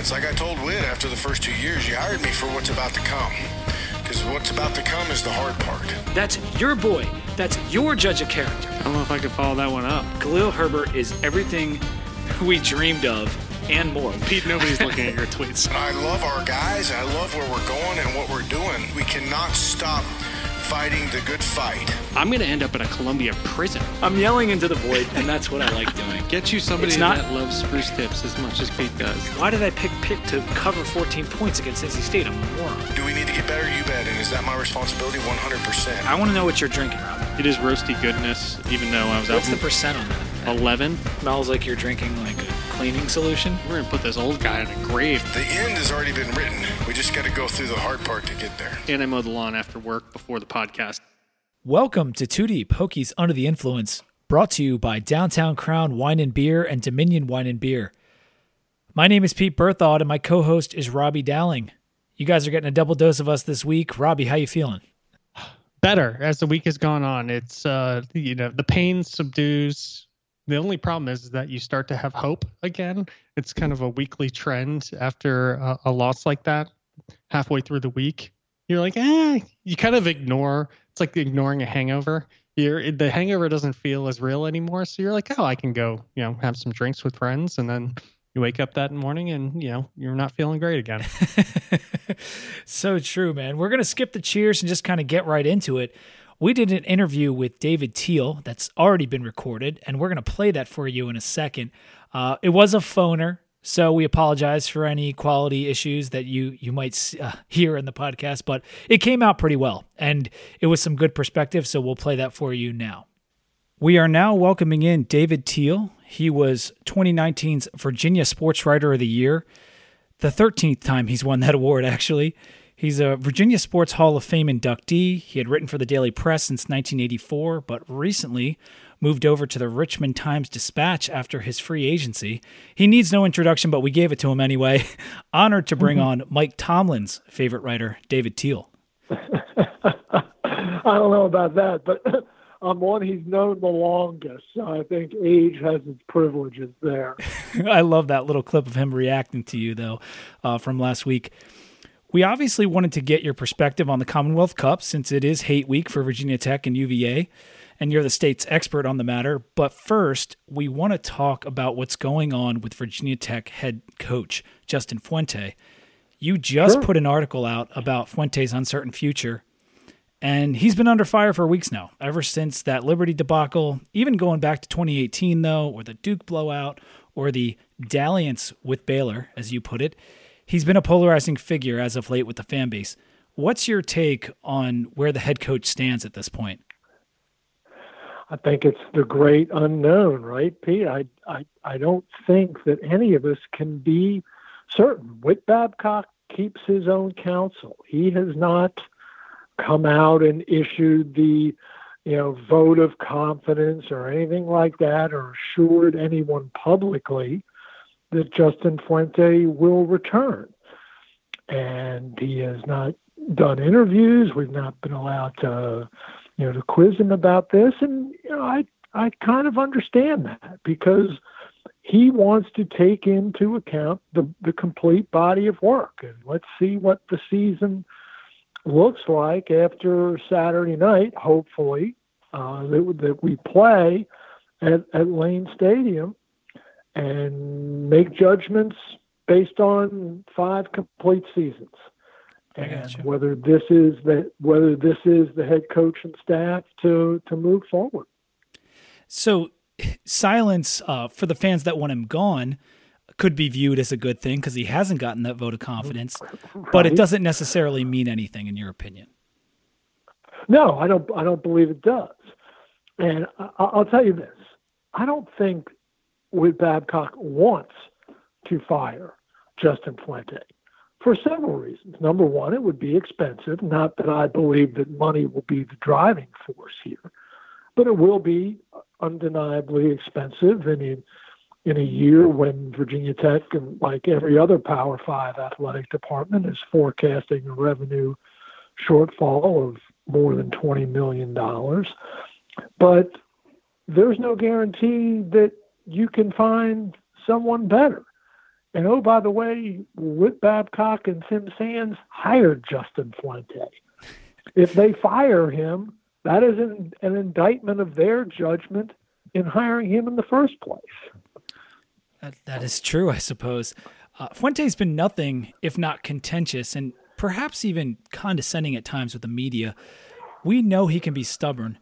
it's like I told Whit after the first two years, you hired me for what's about to come. Because what's about to come is the hard part. That's your boy. That's your judge of character. I don't know if I could follow that one up. Khalil Herbert is everything we dreamed of and more. Pete, nobody's looking at your tweets. I love our guys. I love where we're going and what we're doing. We cannot stop fighting the good fight. I'm going to end up in a Columbia prison. I'm yelling into the void, and that's what I like doing. Get you somebody not- that loves spruce tips as much as Pete does. Why did I pick Pitt to cover 14 points against NC State? I'm a moron. Do we need to get better? You bet. And is that my responsibility? 100%. I want to know what you're drinking, Rob. It is roasty goodness, even though I was What's out What's the percent on that? 11. Smells like you're drinking like a cleaning solution. We're going to put this old guy in a grave. The end has already been written. We just got to go through the hard part to get there. And I mow the lawn after work before the podcast. Welcome to Two Deep Hokies Under the Influence, brought to you by Downtown Crown Wine and Beer and Dominion Wine and Beer. My name is Pete Berthaud, and my co-host is Robbie Dowling. You guys are getting a double dose of us this week. Robbie, how you feeling? Better as the week has gone on. It's, uh, you know, the pain subdues. The only problem is that you start to have hope again. It's kind of a weekly trend after a, a loss like that halfway through the week. You're like, eh, you kind of ignore. It's like ignoring a hangover. You're, the hangover doesn't feel as real anymore. So you're like, oh, I can go, you know, have some drinks with friends. And then you wake up that morning and, you know, you're not feeling great again. so true, man. We're to skip the cheers and just kind of get right into it. We did an interview with David Teel that's already been recorded, and we're going to play that for you in a second. Uh, it was a phoner, so we apologize for any quality issues that you you might uh, hear in the podcast, but it came out pretty well, and it was some good perspective. So we'll play that for you now. We are now welcoming in David Teel. He was 2019's Virginia Sports Writer of the Year, the 13th time he's won that award, actually. He's a Virginia Sports Hall of Fame inductee. He had written for the Daily Press since 1984, but recently moved over to the Richmond Times Dispatch after his free agency. He needs no introduction, but we gave it to him anyway. Honored to bring on Mike Tomlin's favorite writer, David Teel. I don't know about that, but I'm one he's known the longest. So I think age has its privileges there. I love that little clip of him reacting to you, though, uh, from last week. We obviously wanted to get your perspective on the Commonwealth Cup since it is hate week for Virginia Tech and UVA, and you're the state's expert on the matter. But first, we want to talk about what's going on with Virginia Tech head coach Justin Fuente. You just Sure. put an article out about Fuente's uncertain future, and he's been under fire for weeks now, ever since that Liberty debacle, even going back to 2018, though, or the Duke blowout, or the dalliance with Baylor, as you put it. He's been a polarizing figure as of late with the fan base. What's your take on where the head coach stands at this point? I think it's the great unknown, right, Pete? I, I, I don't think that any of us can be certain. Whit Babcock keeps his own counsel. He has not come out and issued the, you know, vote of confidence or anything like that, or assured anyone publicly that Justin Fuente will return. And he has not done interviews. We've not been allowed to, you know, to quiz him about this. And you know, I I kind of understand that because he wants to take into account the the complete body of work. And let's see what the season looks like after Saturday night. Hopefully, uh, that that we play at, at Lane Stadium and make judgments based on five complete seasons. And whether this is the whether this is the head coach and staff to to move forward. So, silence uh, for the fans that want him gone could be viewed as a good thing because he hasn't gotten that vote of confidence, but it doesn't necessarily mean anything, in your opinion. No, I don't. I don't believe it does. And I, I'll tell you this: I don't think Whit Babcock wants to fire Justin Fuente for several reasons. Number one, it would be expensive. Not that I believe that money will be the driving force here, but it will be undeniably expensive. And in in a year when Virginia Tech and like every other Power Five athletic department is forecasting a revenue shortfall of more than $20 million. But there's no guarantee that you can find someone better. And oh, by the way, Whit Babcock and Tim Sands hired Justin Fuente. If they fire him, that is an, an indictment of their judgment in hiring him in the first place. That, that is true, I suppose. Uh, Fuente's been nothing if not contentious and perhaps even condescending at times with the media. We know he can be stubborn.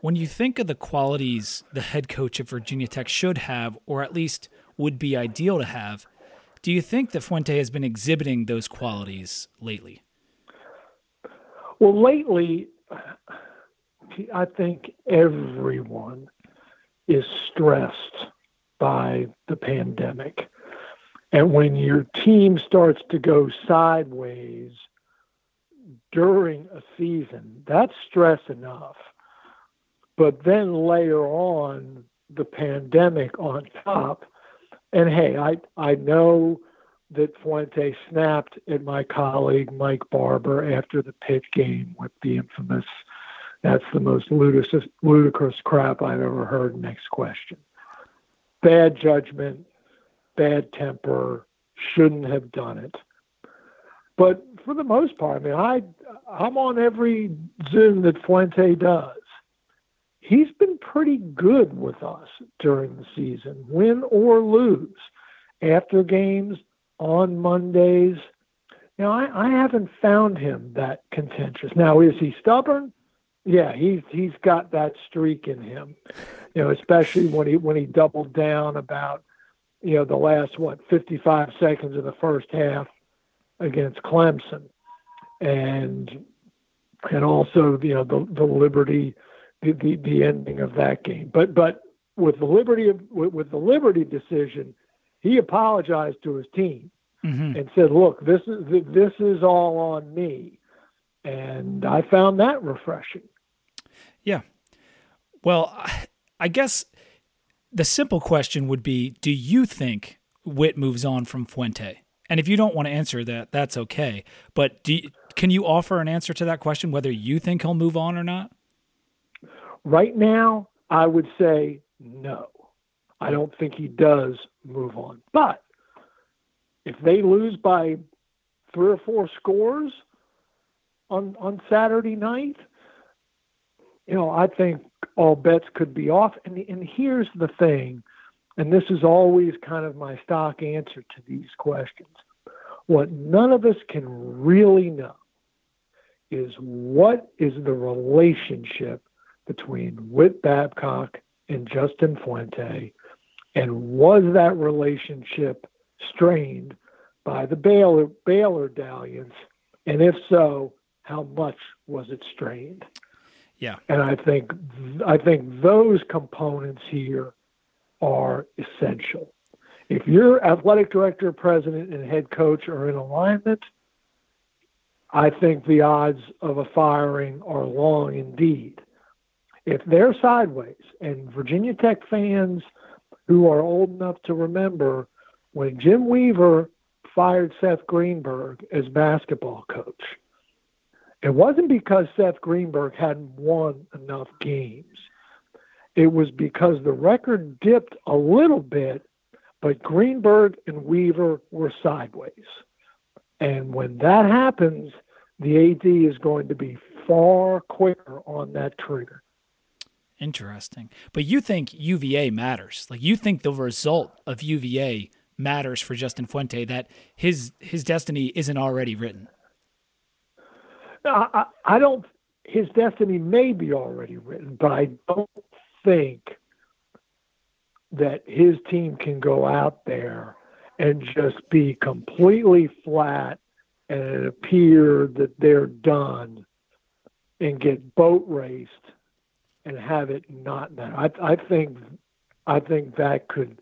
When you think of the qualities the head coach of Virginia Tech should have, or at least would be ideal to have, do you think that Fuente has been exhibiting those qualities lately? Well, lately, I think everyone is stressed by the pandemic. And when your team starts to go sideways during a season, that's stress enough. But then layer on the pandemic on top. And hey, I, I know that Fuente snapped at my colleague Mike Barber after the Pitt game with the infamous, that's the most ludicrous, ludicrous crap I've ever heard. Next question. Bad judgment, bad temper, shouldn't have done it. But for the most part, I mean, I I'm on every Zoom that Fuente does. He's been pretty good with us during the season, win or lose. After games, on Mondays. Now, I, I haven't found him that contentious. Now, is he stubborn? Yeah, he's he's got that streak in him. You know, especially when he when he doubled down about you know the last what 55 seconds of the first half against Clemson, and and also you know the the Liberty the the, the ending of that game. But but with the Liberty of with, with the Liberty decision, he apologized to his team mm-hmm. and said, "Look, this is this is all on me," and I found that refreshing. Yeah. Well, I guess the simple question would be: Do you think Whit moves on from Fuente? And if you don't want to answer that, that's okay. But do you, can you offer an answer to that question, whether you think he'll move on or not? Right now, I would say no. I don't think he does move on. But if they lose by three or four scores on on Saturday night, you know, I think all bets could be off. And and here's the thing, and this is always kind of my stock answer to these questions. What none of us can really know is what is the relationship between Whit Babcock and Justin Fuente and was that relationship strained by the Baylor, Baylor dalliance? And if so, how much was it strained? Yeah. And I think I think those components here are essential. If your athletic director, president, and head coach are in alignment, I think the odds of a firing are long indeed. If they're sideways, and Virginia Tech fans who are old enough to remember when Jim Weaver fired Seth Greenberg as basketball coach. It wasn't because Seth Greenberg hadn't won enough games. It was because the record dipped a little bit, but Greenberg and Weaver were sideways. And when that happens, the AD is going to be far quicker on that trigger. Interesting. But you think UVA matters. Like you think the result of UVA matters for Justin Fuente that his his destiny isn't already written. I, I don't his destiny may be already written, but I don't think that his team can go out there and just be completely flat and it appear that they're done and get boat raced and have it not matter. I, I think I think that could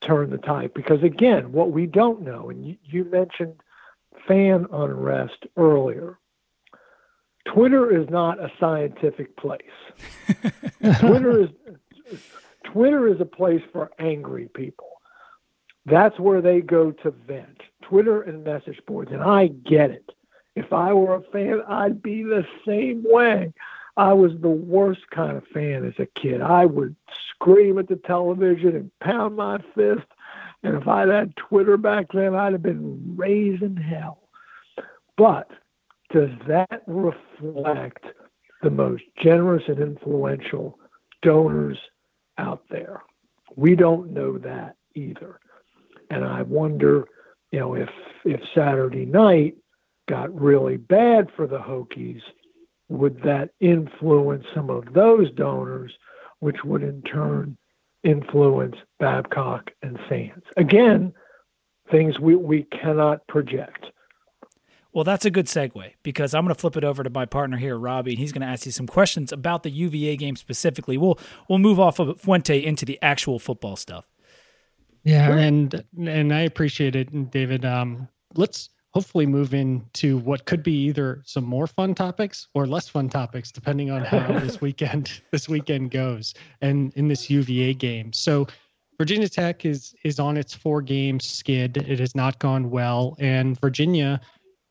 turn the tide because again, what we don't know, and you, you mentioned fan unrest earlier. Twitter is not a scientific place. Twitter is Twitter is a place for angry people. That's where they go to vent. Twitter and message boards, and I get it. If I were a fan, I'd be the same way. I was the worst kind of fan as a kid. I would scream at the television and pound my fist And if I'd had Twitter back then, I'd have been raising hell. But does that reflect the most generous and influential donors out there? We don't know that either. And I wonder, you know, if if Saturday night got really bad for the Hokies, would that influence some of those donors, which would in turn influence Babcock and Sands? Again, things we, we cannot project. Well, that's a good segue because I'm going to flip it over to my partner here, Robbie, and he's going to ask you some questions about the UVA game specifically. We'll we'll move off of Fuente into the actual football stuff. Yeah, and and I appreciate it, David. Um, let's hopefully move into what could be either some more fun topics or less fun topics, depending on how this weekend this weekend goes, and in this UVA game. So. Virginia Tech is is on its four game skid. It has not gone well, and Virginia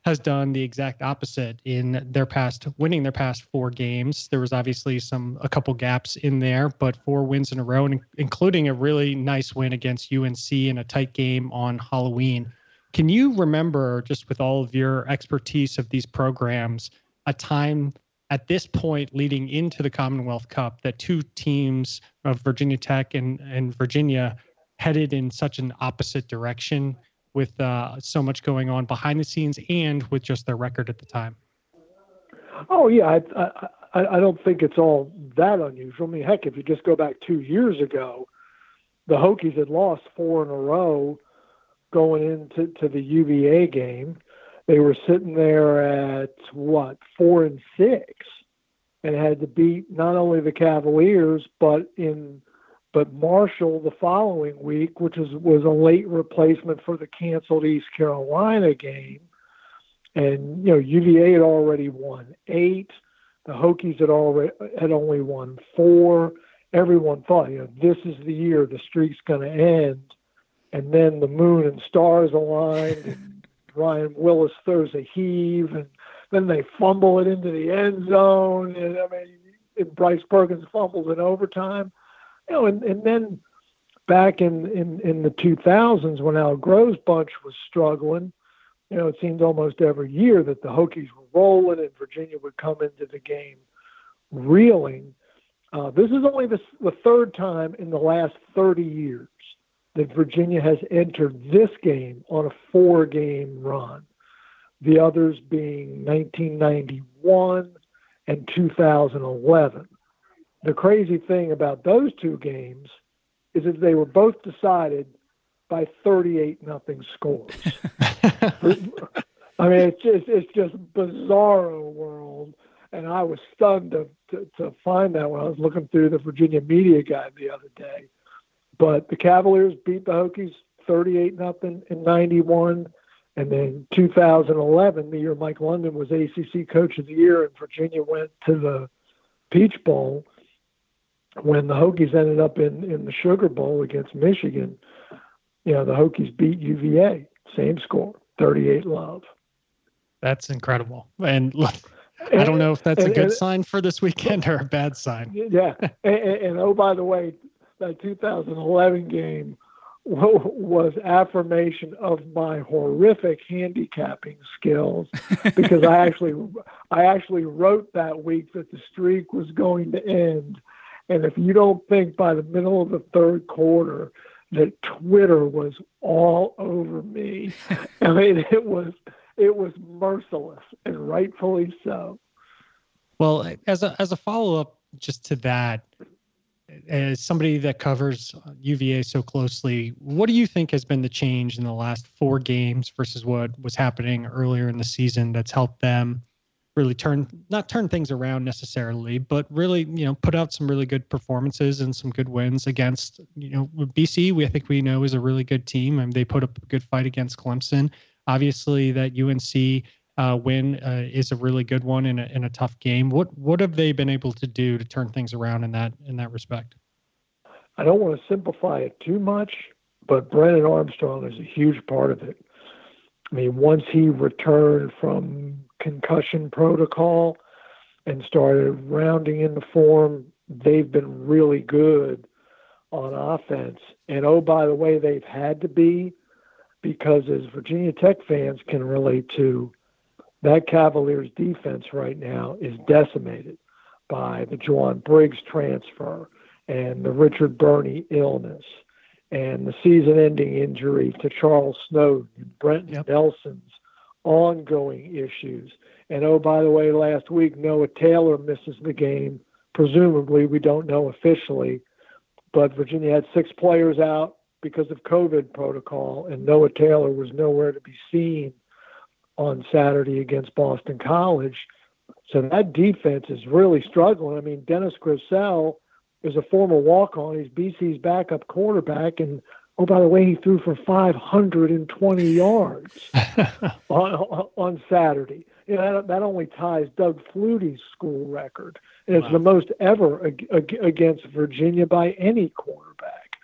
has done the exact opposite in their past winning their past four games. There was obviously some a couple gaps in there, but four wins in a row, including a really nice win against UNC in a tight game on Halloween. Can you remember, just with all of your expertise of these programs, a time at this point leading into the Commonwealth Cup that two teams of Virginia Tech and, and Virginia headed in such an opposite direction? with uh, so much going on behind the scenes and with just their record at the time. Oh yeah, I, I, I don't think it's all that unusual. I mean, heck, if you just go back two years ago, the Hokies had lost four in a row going into to the UVA game. They were sitting there at what four and six, and had to beat not only the Cavaliers but in but Marshall the following week, which was, was a late replacement for the canceled East Carolina game. And, you know, UVA had already won eight. The Hokies had already had only won four. Everyone thought, you know, this is the year the streak's going to end. And then the moon and stars aligned, and Ryan Willis throws a heave, and then they fumble it into the end zone. And I mean, and Bryce Perkins fumbles in overtime you know, and, and then back in, in, in the 2000s when Al Groh's bunch was struggling, you know, it seemed almost every year that the Hokies were rolling and Virginia would come into the game reeling. Uh, this is only the, the third time in the last 30 years that Virginia has entered this game on a four game run. The others being 1991 and 2011 the crazy thing about those two games is that they were both decided by 38 nothing scores. I mean, it's just it's just bizarro world, and I was stunned to, to, to find that when I was looking through the Virginia media guide the other day. But the Cavaliers beat the Hokies 38 nothing in 91, and then 2011, the year Mike London was ACC Coach of the Year, and Virginia went to the Peach Bowl when the Hokies ended up in, in the Sugar Bowl against Michigan, you know, the Hokies beat UVA, same score, 38 love. That's incredible. And look, I don't know if that's and, a good and, sign for this weekend or a bad sign. Yeah. and, and, oh, by the way, that 2011 game was affirmation of my horrific handicapping skills because I actually I actually wrote that week that the streak was going to end and if you don't think by the middle of the third quarter that Twitter was all over me, I mean it was it was merciless and rightfully so. Well, as a as a follow up just to that, as somebody that covers UVA so closely, what do you think has been the change in the last four games versus what was happening earlier in the season that's helped them really turn not turn things around necessarily, but really you know put out some really good performances and some good wins against you know BC. We I think we know is a really good team, and they put up a good fight against Clemson. Obviously, that UNC uh, win uh, is a really good one in a, in a tough game. What what have they been able to do to turn things around in that in that respect? I don't want to simplify it too much, but Brennan Armstrong is a huge part of it. I mean, once he returned from concussion protocol and started rounding into form, they've been really good on offense. And oh, by the way, they've had to be because as Virginia Tech fans can relate to, that Cavaliers defense right now is decimated by the Jowon Briggs transfer and the Richard Burney illness and the season ending injury to Charles Snowden and Brent yep. Nelson's ongoing issues. And oh, by the way, last week Noah Taylor misses the game. Presumably, we don't know officially, but Virginia had six players out because of COVID protocol, and Noah Taylor was nowhere to be seen on Saturday against Boston College. So that defense is really struggling. I mean, Dennis Grosel is a former walk-on. He's BC's backup quarterback, and oh, by the way, he threw for 520 yards on, on Saturday. You know, that, that only ties Doug Flutie's school record, and it's wow. the most ever ag- ag- against Virginia by any quarterback.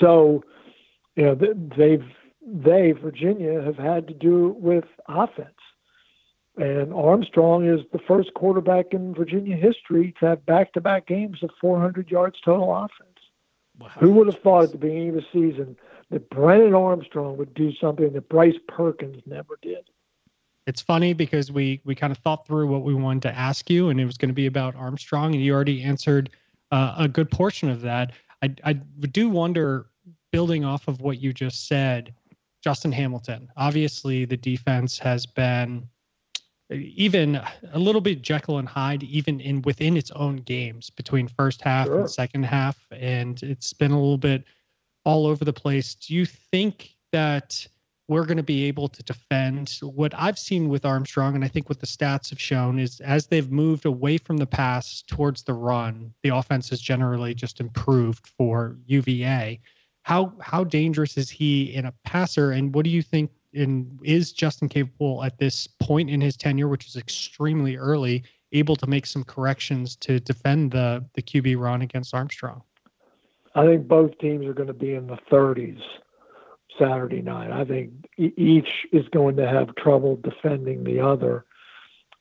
So, you know, they've they Virginia have had to do with offense. And Armstrong is the first quarterback in Virginia history to have back-to-back games of 400 yards total offense. Wow. Who would have thought at the beginning of the season that Brennan Armstrong would do something that Bryce Perkins never did? It's funny because we we kind of thought through what we wanted to ask you, and it was going to be about Armstrong, and you already answered uh, a good portion of that. I I do wonder, building off of what you just said, Justin Hamilton. Obviously, the defense has been even a little bit Jekyll and Hyde, even in within its own games between first half sure. and second half, and it's been a little bit all over the place. Do you think that we're going to be able to defend what I've seen with Armstrong, and I think what the stats have shown is as they've moved away from the pass towards the run, the offense has generally just improved for UVA. How how dangerous is he in a passer, and what do you think and is Justin capable at this point in his tenure, which is extremely early, able to make some corrections to defend the the QB run against Armstrong? I think both teams are going to be in the 30s Saturday night. I think each is going to have trouble defending the other.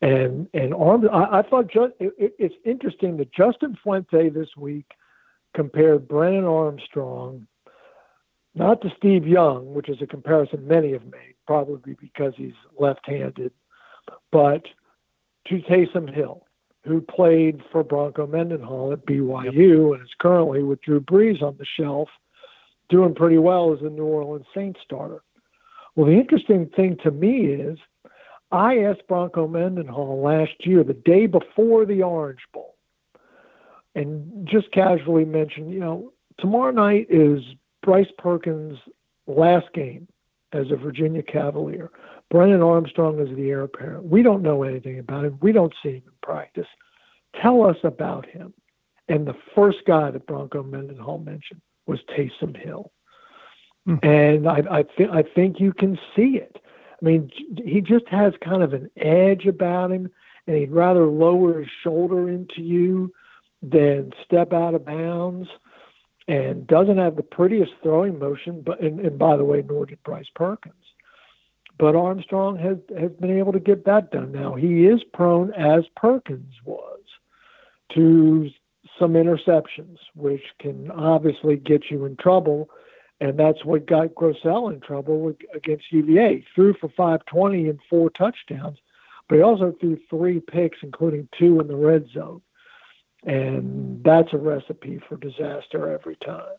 And and Arm, I, I thought just, it, it's interesting that Justin Fuente this week compared Brennan Armstrong not to Steve Young, which is a comparison many have made, probably because he's left-handed, but to Taysom Hill, who played for Bronco Mendenhall at BYU and is currently with Drew Brees on the shelf, doing pretty well as a New Orleans Saints starter. Well, the interesting thing to me is I asked Bronco Mendenhall last year, the day before the Orange Bowl, and just casually mentioned, you know, tomorrow night is Bryce Perkins' last game as a Virginia Cavalier. Brennan Armstrong is the heir apparent. We don't know anything about him. We don't see him in practice. Tell us about him. And the first guy that Bronco Mendenhall mentioned was Taysom Hill. Mm. And I, I, th- I think you can see it. I mean, he just has kind of an edge about him, and he'd rather lower his shoulder into you than step out of bounds and doesn't have the prettiest throwing motion, but and, and by the way, nor did Bryce Perkins. But Armstrong has has been able to get that done. Now he is prone, as Perkins was, to some interceptions, which can obviously get you in trouble, and that's what got Grosel in trouble against UVA. Threw for 520 and four touchdowns, but he also threw three picks, including two in the red zone and that's a recipe for disaster every time.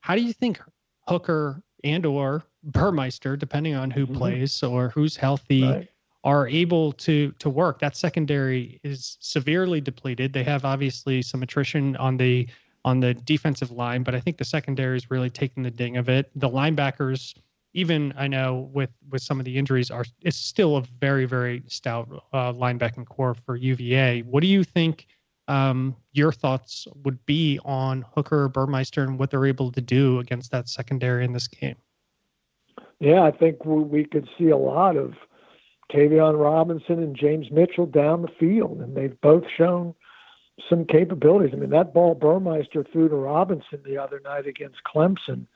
How do you think Hooker and or Burmeister, depending on who mm-hmm. plays or who's healthy, right. are able to to work? That secondary is severely depleted. They have obviously some attrition on the on the defensive line, but I think the secondary is really taking the ding of it. The linebackers, even I know with with some of the injuries, are it's still a very very stout uh, linebacking corps for UVA. What do you think? Um, your thoughts would be on Hooker, Burmeister, and what they're able to do against that secondary in this game. Yeah, I think we could see a lot of Tayvion Robinson and James Mitchell down the field, and they've both shown some capabilities. I mean, that ball Burmeister threw to Robinson the other night against Clemson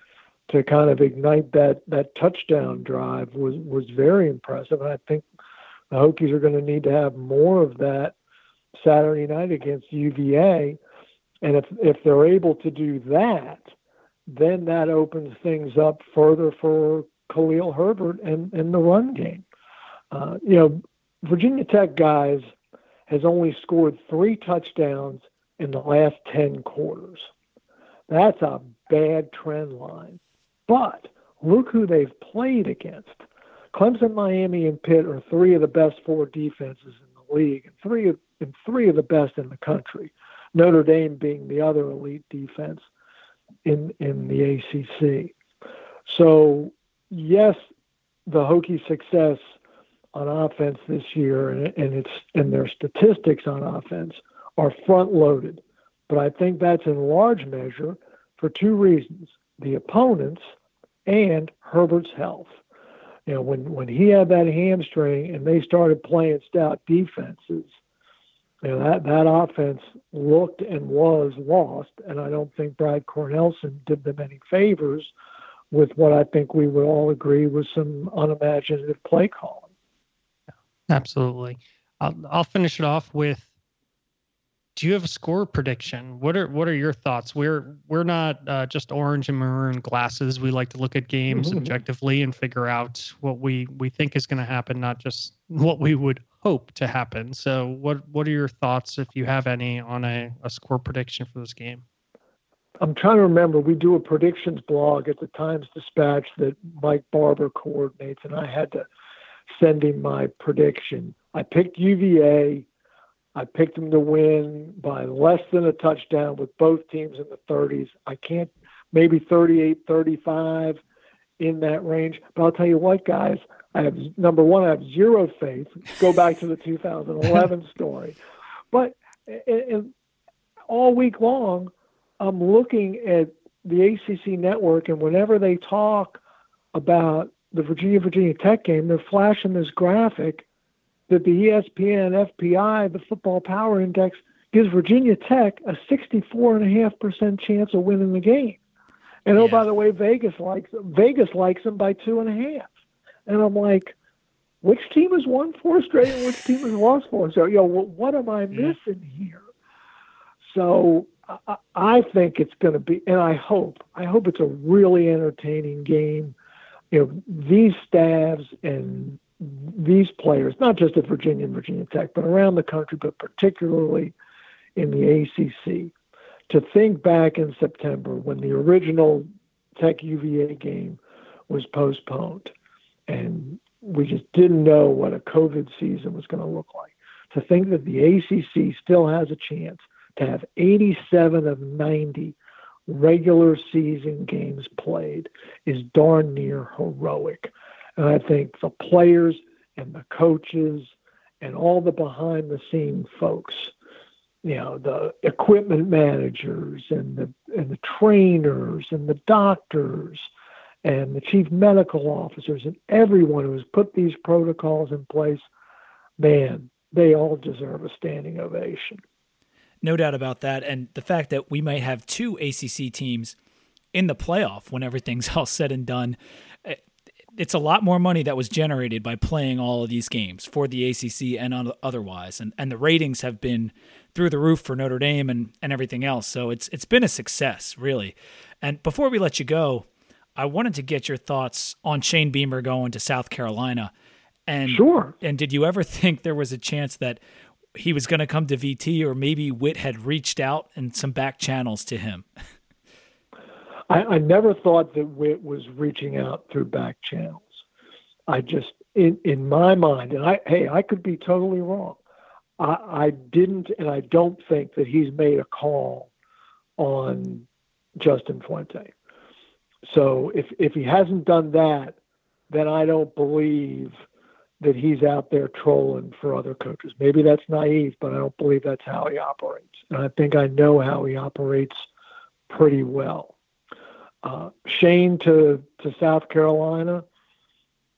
to kind of ignite that that touchdown drive was was very impressive. And I think the Hokies are going to need to have more of that Saturday night against UVA. And if if they're able to do that, then that opens things up further for Khalil Herbert and, and the run game. Uh, you know, Virginia Tech guys has only scored three touchdowns in the last 10 quarters. That's a bad trend line. But look who they've played against. Clemson, Miami, and Pitt are three of the best four defenses in the league, and three of, and three of the best in the country. Notre Dame being the other elite defense in in the ACC. So yes, the Hokie success on offense this year and, and it's and their statistics on offense are front loaded. But I think that's in large measure for two reasons: the opponents and Herbert's health. You know, when when he had that hamstring and they started playing stout defenses, you know, that that offense looked and was lost, and I don't think Brad Cornelsen did them any favors with what I think we would all agree was some unimaginative play calling. Absolutely. I'll, I'll finish it off with do you have a score prediction? What are what are your thoughts? We're we're not uh, just orange and maroon glasses. We like to look at games mm-hmm. objectively and figure out what we we think is going to happen, not just what we would hope to happen. So, what what are your thoughts, if you have any, on a, a score prediction for this game? I'm trying to remember. We do a predictions blog at the Times Dispatch that Mike Barber coordinates, and I had to send him my prediction. I picked UVA I picked them to win by less than a touchdown with both teams in the 30s. I can't, maybe 38, 35 in that range. But I'll tell you what, guys, I have number one, I have zero faith. Go back to the 2011 story. But and all week long, I'm looking at the ACC network, and whenever they talk about the Virginia Virginia Tech game, they're flashing this graphic that the ESPN FPI, the Football Power Index, gives Virginia Tech a 64.5% chance of winning the game. And oh, yeah. oh, by the way, Vegas likes Vegas likes them by two and a half. And I'm like, which team has won four straight and which team has lost four? So, you know, what am I missing here? So I, I think it's going to be, and I hope, I hope it's a really entertaining game. You know, these staffs and these players, not just at Virginia and Virginia Tech, but around the country, but particularly in the ACC, to think back in September when the original Tech UVA game was postponed and we just didn't know what a COVID season was going to look like. To think that the ACC still has a chance to have 87 of 90 regular season games played is darn near heroic. And I think the players and the coaches and all the behind the scene folks, you know, the equipment managers and the and the trainers and the doctors and the chief medical officers and everyone who has put these protocols in place, man, they all deserve a standing ovation. No doubt about that. And the fact that we might have two ACC teams in the playoff when everything's all said and done eh, it's a lot more money that was generated by playing all of these games for the ACC and otherwise, and and the ratings have been through the roof for Notre Dame and and everything else. So it's it's been a success really. And before we let you go, I wanted to get your thoughts on Shane Beamer going to South Carolina. And sure. And did you ever think there was a chance that he was going to come to VT, or maybe Whit had reached out and some back channels to him? I, I never thought that Whit was reaching out through back channels. I just, in in my mind, and I hey, I could be totally wrong. I, I didn't, and I don't think that he's made a call on Justin Fuente. So if if he hasn't done that, then I don't believe that he's out there trolling for other coaches. Maybe that's naive, but I don't believe that's how he operates. And I think I know how he operates pretty well uh, Shane to to South Carolina.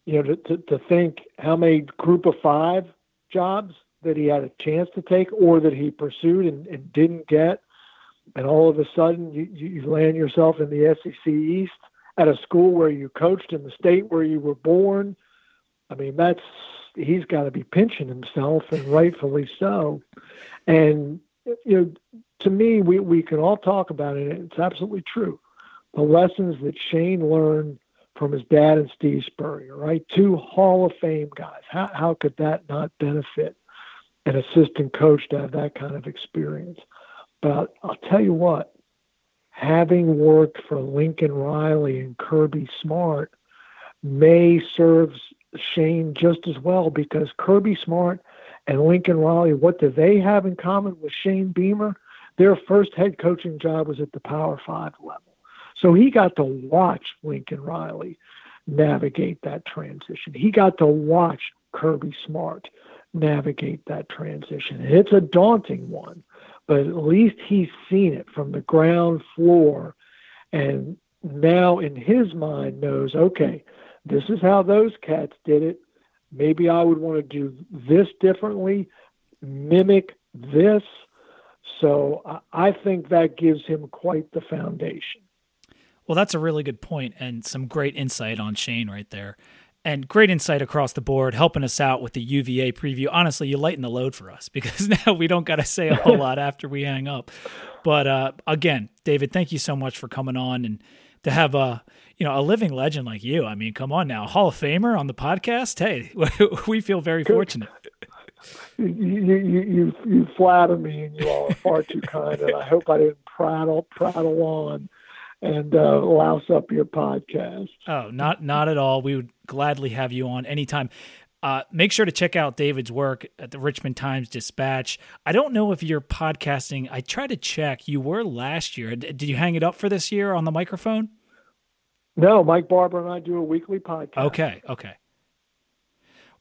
You know, to, to, to think how many Group of Five jobs that he had a chance to take or that he pursued and, and didn't get, and all of a sudden you, you land yourself in the SEC East at a school where you coached in the state where you were born. I mean, that's he's got to be pinching himself, and rightfully so. And you know, to me, we, we can all talk about it. It's absolutely true. The lessons that Shane learned from his dad and Steve Spurrier, right? Two Hall of Fame guys. How, how could that not benefit an assistant coach to have that kind of experience? But I'll tell you what, having worked for Lincoln Riley and Kirby Smart may serve Shane just as well because Kirby Smart and Lincoln Riley, what do they have in common with Shane Beamer? Their first head coaching job was at the Power Five level. So he got to watch Lincoln Riley navigate that transition. He got to watch Kirby Smart navigate that transition. And it's a daunting one, but at least he's seen it from the ground floor and now in his mind knows, okay, this is how those cats did it. Maybe I would want to do this differently, mimic this. So I think that gives him quite the foundation. Well, that's a really good point and some great insight on Shane right there. And great insight across the board, helping us out with the UVA preview. Honestly, you lighten the load for us because now we don't got to say a whole lot after we hang up. But uh, again, David, thank you so much for coming on and to have a you know a living legend like you. I mean, come on now, Hall of Famer on the podcast. Hey, we feel very fortunate. You, you, you, you flatter me, and you all are far too kind. And I hope I didn't prattle prattle on and uh, louse up your podcast. Oh, not not at all. We would gladly have you on anytime. Uh, make sure to check out David's work at the Richmond Times Dispatch. I don't know if you're podcasting. I tried to check. You were last year. Did you hang it up for this year on the microphone? No, Mike Barber and I do a weekly podcast. Okay, okay.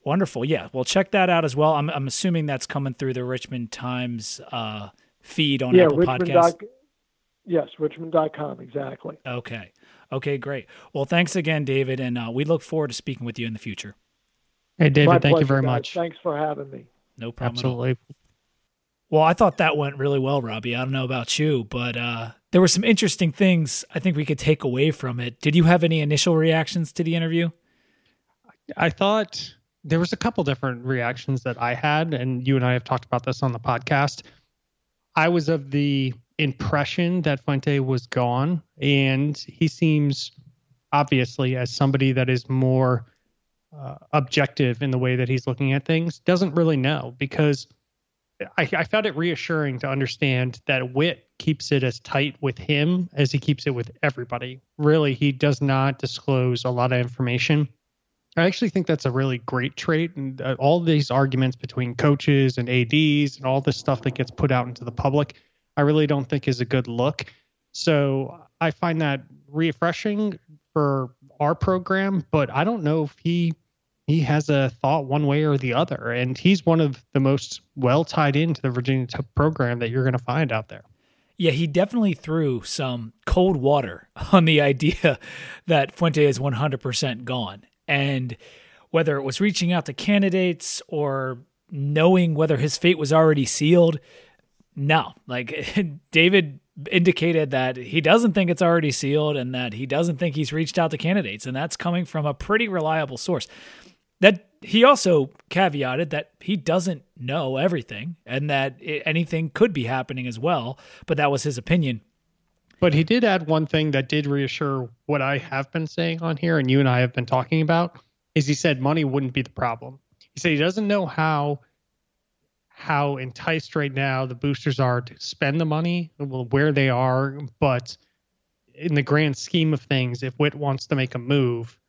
Wonderful. Yeah. Well, check that out as well. I'm, I'm assuming that's coming through the Richmond Times uh, feed on yeah, Apple Richmond Podcasts. Doc, yes, richmond.com. Exactly. Okay. Okay, great. Well, thanks again, David. And uh, we look forward to speaking with you in the future. Hey, David, My thank you very guys. much. Thanks for having me. No problem. at all. Absolutely. Well, I thought that went really well, Robbie. I don't know about you, but uh, there were some interesting things I think we could take away from it. Did you have any initial reactions to the interview? I thought there was a couple different reactions that I had, and you and I have talked about this on the podcast. I was of the impression that Fuente was gone, and he seems obviously as somebody that is more uh, objective in the way that he's looking at things. Doesn't really know because I, I found it reassuring to understand that Whit keeps it as tight with him as he keeps it with everybody. Really, he does not disclose a lot of information. I actually think that's a really great trait. And uh, all these arguments between coaches and ADs and all this stuff that gets put out into the public, I really don't think is a good look. So I find that refreshing for our program, but I don't know if he he has a thought one way or the other. And he's one of the most well tied into the Virginia Tech program that you're going to find out there. Yeah, he definitely threw some cold water on the idea that Fuente is 100% gone. And whether it was reaching out to candidates or knowing whether his fate was already sealed, no. Like David indicated that he doesn't think it's already sealed and that he doesn't think he's reached out to candidates. And that's coming from a pretty reliable source. That he also caveated that he doesn't know everything and that anything could be happening as well. But that was his opinion. But he did add one thing that did reassure what I have been saying on here, and you and I have been talking about, is he said money wouldn't be the problem. He said he doesn't know how how enticed right now the boosters are to spend the money, where they are, but in the grand scheme of things, if Whit wants to make a move,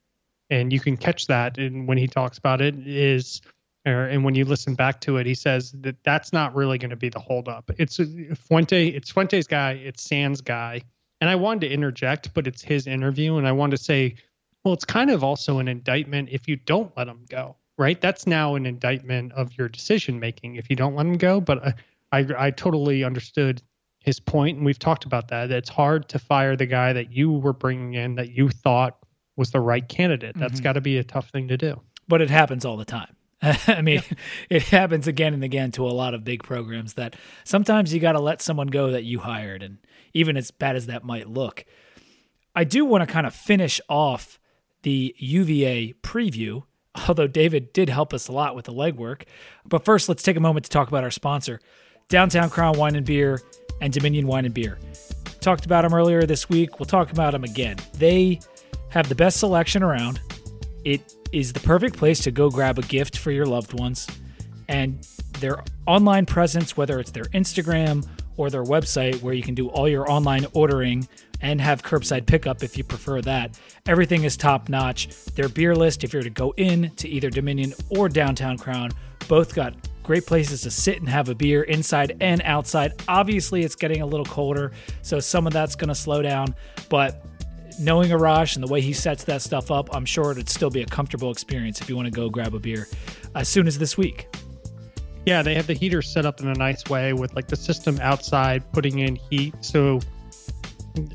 and you can catch that and when he talks about it is or, and when you listen back to it he says that that's not really going to be the holdup. It's fuente it's fuente's guy it's Sands' guy and i wanted to interject but it's his interview and i wanted to say well it's kind of also an indictment if you don't let him go right that's now an indictment of your decision making if you don't let him go but I, I i totally understood his point and we've talked about that it's hard to fire the guy that you were bringing in that you thought was the right candidate. That's Mhm. got to be a tough thing to do. but it happens all the time. I mean, it happens again and again to a lot of big programs that sometimes you got to let someone go that you hired, and even as bad as that might look. I do want to kind of finish off the UVA preview, although David did help us a lot with the legwork. But first, let's take a moment to talk about our sponsor, Downtown Crown Wine and Beer and Dominion Wine and Beer. Talked about them earlier this week. We'll talk about them again. They have the best selection around. It is the perfect place to go grab a gift for your loved ones. And their online presence, whether it's their Instagram or their website where you can do all your online ordering and have curbside pickup if you prefer that. Everything is top notch. Their beer list, if you're to go in to either Dominion or Downtown Crown, both got great places to sit and have a beer inside and outside. Obviously, it's getting a little colder, so some of that's going to slow down, but knowing Arash and the way he sets that stuff up, I'm sure it'd still be a comfortable experience if you want to go grab a beer uh, as soon as this week. Yeah, they have the heater set up in a nice way with like the system outside putting in heat. So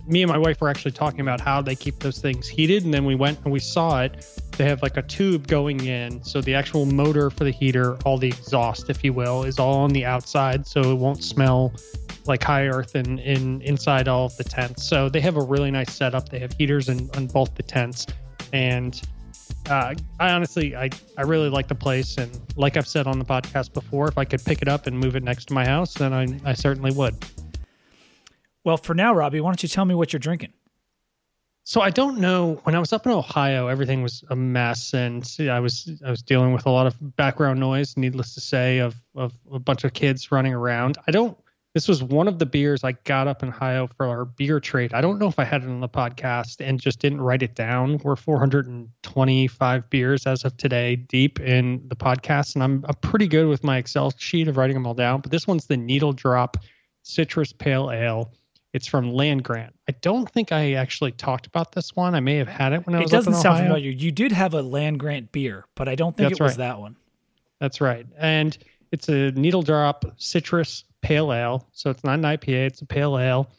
me and my wife were actually talking about how they keep those things heated and then we went and we saw it. They have like a tube going in so the actual motor for the heater all the exhaust if you will is all on the outside so it won't smell like high earth in, in inside all of the tents. So they have a really nice setup. They have heaters in on both the tents. And uh, I honestly, I, I really like the place, and like I've said on the podcast before, if I could pick it up and move it next to my house, then I, I certainly would. Well, for now, Robbie, why don't you tell me what you're drinking? So I don't know. When I was up in Ohio, everything was a mess, and I was I was dealing with a lot of background noise. Needless to say, of of a bunch of kids running around. I don't. This was one of the beers I got up in Ohio for our beer trade. I don't know if I had it on the podcast and just didn't write it down. We're 425 beers as of today deep in the podcast, and I'm, I'm pretty good with my Excel sheet of writing them all down. But this one's the Needle Drop Citrus Pale Ale it's from Land Grant. I don't think I actually talked about this one. I may have had it when I was. It doesn't sound Ohio. familiar. You did have a Land Grant beer, but I don't think That's it was right. that one. That's right, and it's a needle drop citrus pale ale. So it's not an IPA; it's a pale ale,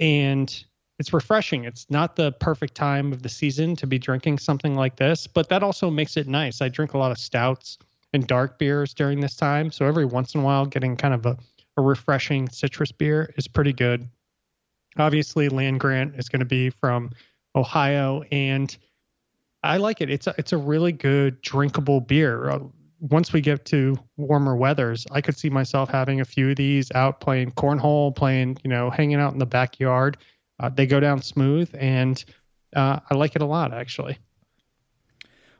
and it's refreshing. It's not the perfect time of the season to be drinking something like this, but that also makes it nice. I drink a lot of stouts and dark beers during this time, so every once in a while, getting kind of a, a refreshing citrus beer is pretty good. Obviously, land grant is going to be from Ohio, and I like it. It's a, it's a really good drinkable beer. Uh, once we get to warmer weathers, I could see myself having a few of these out playing cornhole, playing, you know, hanging out in the backyard. Uh, they go down smooth, and uh, I like it a lot, actually.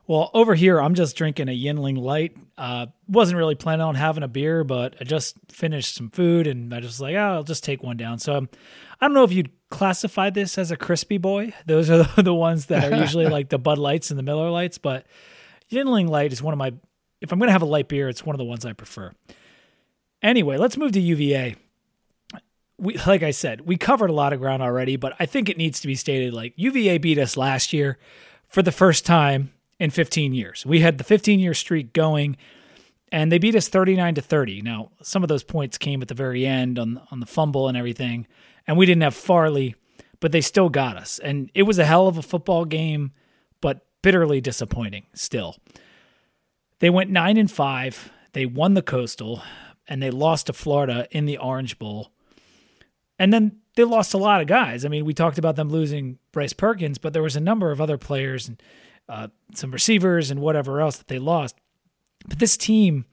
Well, over here, I'm just drinking a Yuengling Light. Uh, wasn't really planning on having a beer, but I just finished some food, and I just like, oh, I'll just take one down. So, um, I don't know if you'd classify this as a crispy boy. Those are the, ones that are usually like the Bud Lights and the Miller Lights, but Yuengling Light is one of my. If I'm going to have a light beer, it's one of the ones I prefer. Anyway, let's move to UVA. We, like I said, we covered a lot of ground already, but I think it needs to be stated like UVA beat us last year for the first time in 15 years. We had the 15 year streak going and they beat us 39 to 30. Now, some of those points came at the very end on on the fumble and everything, and we didn't have Farley, but they still got us. And it was a hell of a football game, but bitterly disappointing still. They went 9 and 5. They won the Coastal and they lost to Florida in the Orange Bowl. And then they lost a lot of guys. I mean, we talked about them losing Bryce Perkins, but there was a number of other players and uh, some receivers and whatever else that they lost. But this team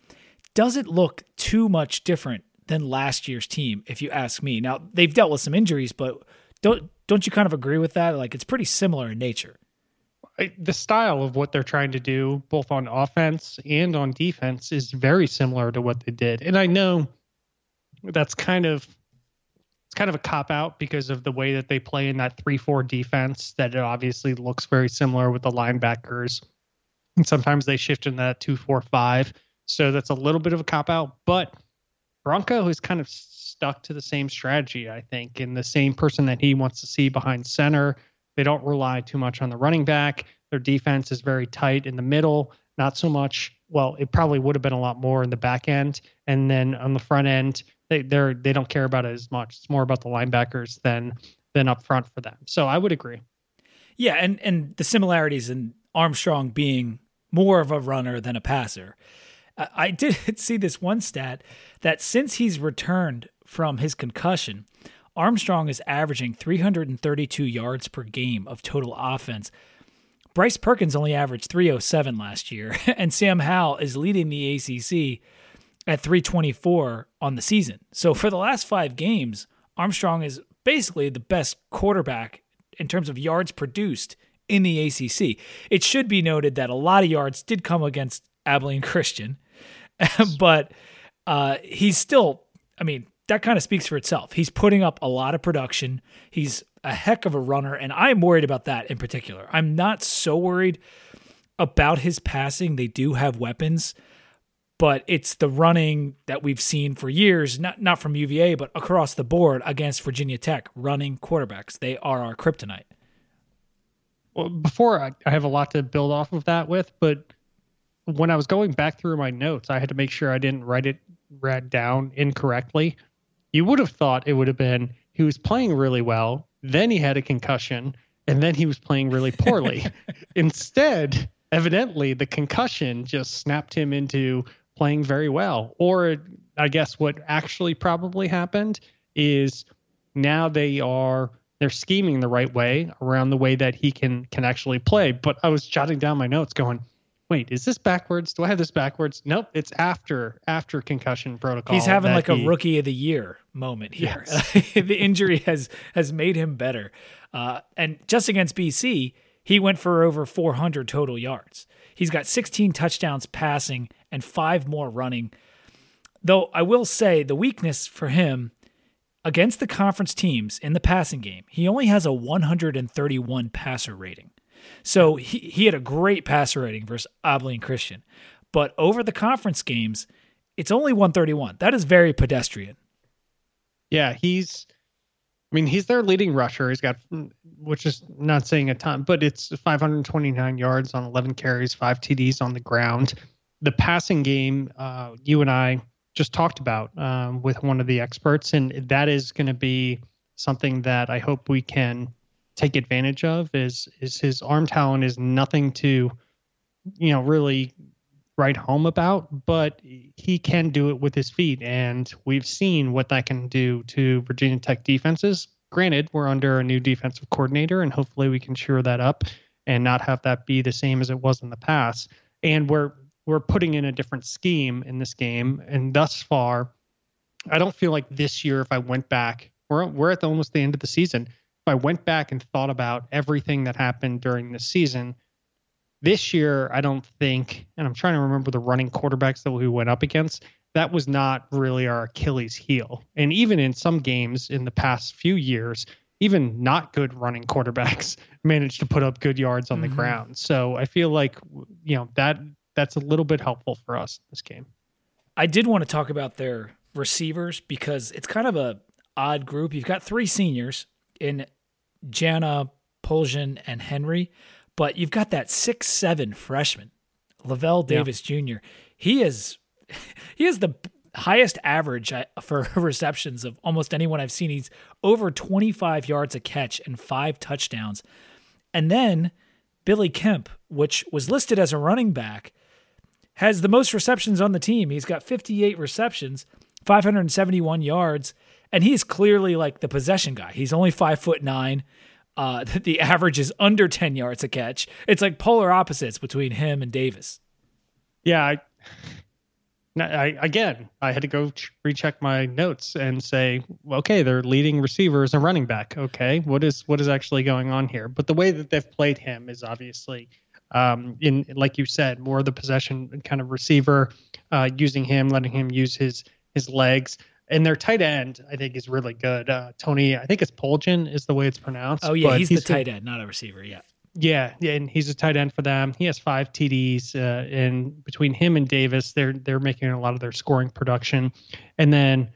doesn't look too much different than last year's team, if you ask me. Now they've dealt with some injuries, but don't don't you kind of agree with that? Like it's pretty similar in nature. I, the style of what they're trying to do, both on offense and on defense, is very similar to what they did. And I know that's kind of it's kind of a cop out because of the way that they play in that 3-4 defense that it obviously looks very similar with the linebackers. And sometimes they shift in that 2-4-5. So that's a little bit of a cop out, but Bronco has kind of stuck to the same strategy, I think, and the same person that he wants to see behind center. They don't rely too much on the running back. Their defense is very tight in the middle, not so much. Well, it probably would have been a lot more in the back end, and then on the front end, they they're they don't care about it as much. It's more about the linebackers than than up front for them. So I would agree. Yeah, and and the similarities in Armstrong being more of a runner than a passer. I did see this one stat that since he's returned from his concussion, Armstrong is averaging 332 yards per game of total offense. Bryce Perkins only averaged 307 last year, and Sam Howell is leading the ACC at 324 on the season. So for the last five games, Armstrong is basically the best quarterback in terms of yards produced in the ACC. It should be noted that a lot of yards did come against Abilene Christian, but uh, he's still, I mean, that kind of speaks for itself. He's putting up a lot of production. He's a heck of a runner, and I'm worried about that in particular. I'm not so worried about his passing. They do have weapons, but it's the running that we've seen for years, not not from UVA, but across the board against Virginia Tech, running quarterbacks. They are our kryptonite. Well, before I, I have a lot to build off of that with, but when I was going back through my notes, I had to make sure I didn't write it read down incorrectly. You would have thought it would have been he was playing really well, then he had a concussion, and then he was playing really poorly. Instead, evidently, the concussion just snapped him into playing very well. Or I guess what actually probably happened is now they are they're scheming the right way around the way that he can can actually play. But I was jotting down my notes going, wait, is this backwards? Do I have this backwards? Nope, it's after after concussion protocol. He's having like he, a rookie of the year moment here. Yes. the injury has has made him better. Uh, and just against BC, he went for over 400 total yards. He's got 16 touchdowns passing and five more running. Though I will say the weakness for him against the conference teams in the passing game, he only has a 131 passer rating. So he, he had a great passer rating versus Abilene Christian. But over the conference games, it's only 131. That is very pedestrian. Yeah, he's I mean, he's their leading rusher. He's got, which is not saying a ton, but it's 529 yards on 11 carries, five TDs on the ground. The passing game, uh, you and I just talked about um, with one of the experts, and that is going to be something that I hope we can take advantage of. Is is his arm talent is nothing to, you know, really write home about, but he can do it with his feet. And we've seen what that can do to Virginia Tech defenses. Granted, we're under a new defensive coordinator, and hopefully we can shore that up and not have that be the same as it was in the past. And we're we're putting in a different scheme in this game. And thus far, I don't feel like this year, if I went back, we're we're at the, almost the end of the season. If I went back and thought about everything that happened during the season, this year, I don't think, and I'm trying to remember the running quarterbacks that we went up against. That was not really our Achilles heel. And even in some games in the past few years, even not good running quarterbacks managed to put up good yards on mm-hmm. the ground. So I feel like you know that that's a little bit helpful for us in this game. I did want to talk about their receivers because it's kind of a odd group. You've got three seniors in Jana, Poljan, and Henry. But you've got that six seven freshman, Lavelle Davis yeah. Jr. He is he is the highest average uh, for receptions of almost anyone I've seen. He's over 25 yards a catch and five touchdowns. And then Billy Kemp, which was listed as a running back, has the most receptions on the team. He's got 58 receptions, 571 yards, and he's clearly like the possession guy. He's only five foot nine uh, the average is under 10 yards a catch. It's like polar opposites between him and Davis. Yeah. I, I, again, I had to go recheck my notes and say, okay, their leading receiver is a running back. Okay, what is what is actually going on here? But the way that they've played him is obviously, um, in like you said, more of the possession kind of receiver, uh, using him, letting him use his his legs and their tight end I think is really good. Uh, Tony, I think it's Poljan is the way it's pronounced. Oh yeah, he's, he's, the tight end, not a receiver. Yeah. Yeah, yeah, and he's a tight end for them. He has five TDs, uh, and between him and Davis, they're they're making a lot of their scoring production. And then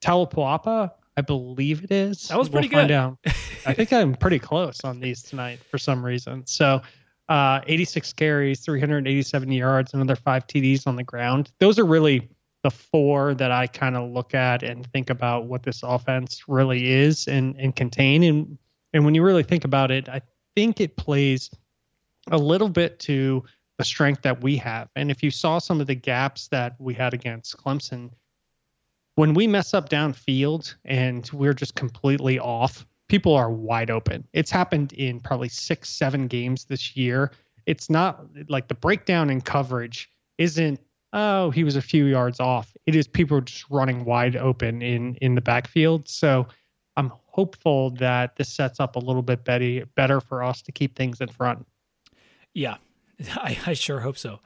Taulapapa, I believe it is. That was pretty we'll good. Find out. I think I'm pretty close on these tonight for some reason. So, uh, 86 carries, 387 yards, another five TDs on the ground. Those are really the four that I kind of look at and think about what this offense really is and, and contain. And and when you really think about it, I think it plays a little bit to the strength that we have. And if you saw some of the gaps that we had against Clemson, when we mess up downfield and we're just completely off, people are wide open. It's happened in probably six, seven games this year. It's not like the breakdown in coverage isn't oh, he was a few yards off. It is people just running wide open in in the backfield. So I'm hopeful that this sets up a little bit better for us to keep things in front. Yeah, I, I sure hope so.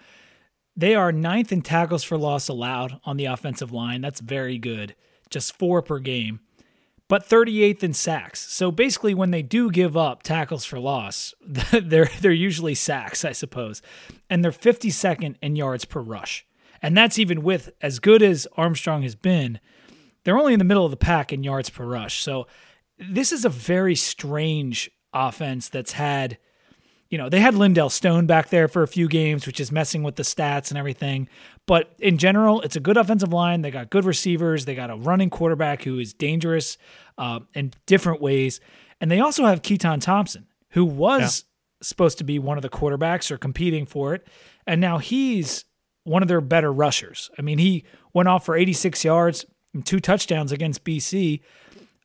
They are ninth in tackles for loss allowed on the offensive line. That's very good, just four per game, but 38th in sacks. So basically, when they do give up tackles for loss, they're they're usually sacks, I suppose, and they're 52nd in yards per rush. And that's even with as good as Armstrong has been, they're only in the middle of the pack in yards per rush. So this is a very strange offense that's had you know, they had Lindell Stone back there for a few games, which is messing with the stats and everything. But in general, it's a good offensive line. They got good receivers. They got a running quarterback who is dangerous uh, in different ways. And they also have Keytaon Thompson, who was yeah. supposed to be one of the quarterbacks or competing for it. And now he's one of their better rushers. I mean, he went off for 86 yards and two touchdowns against BC.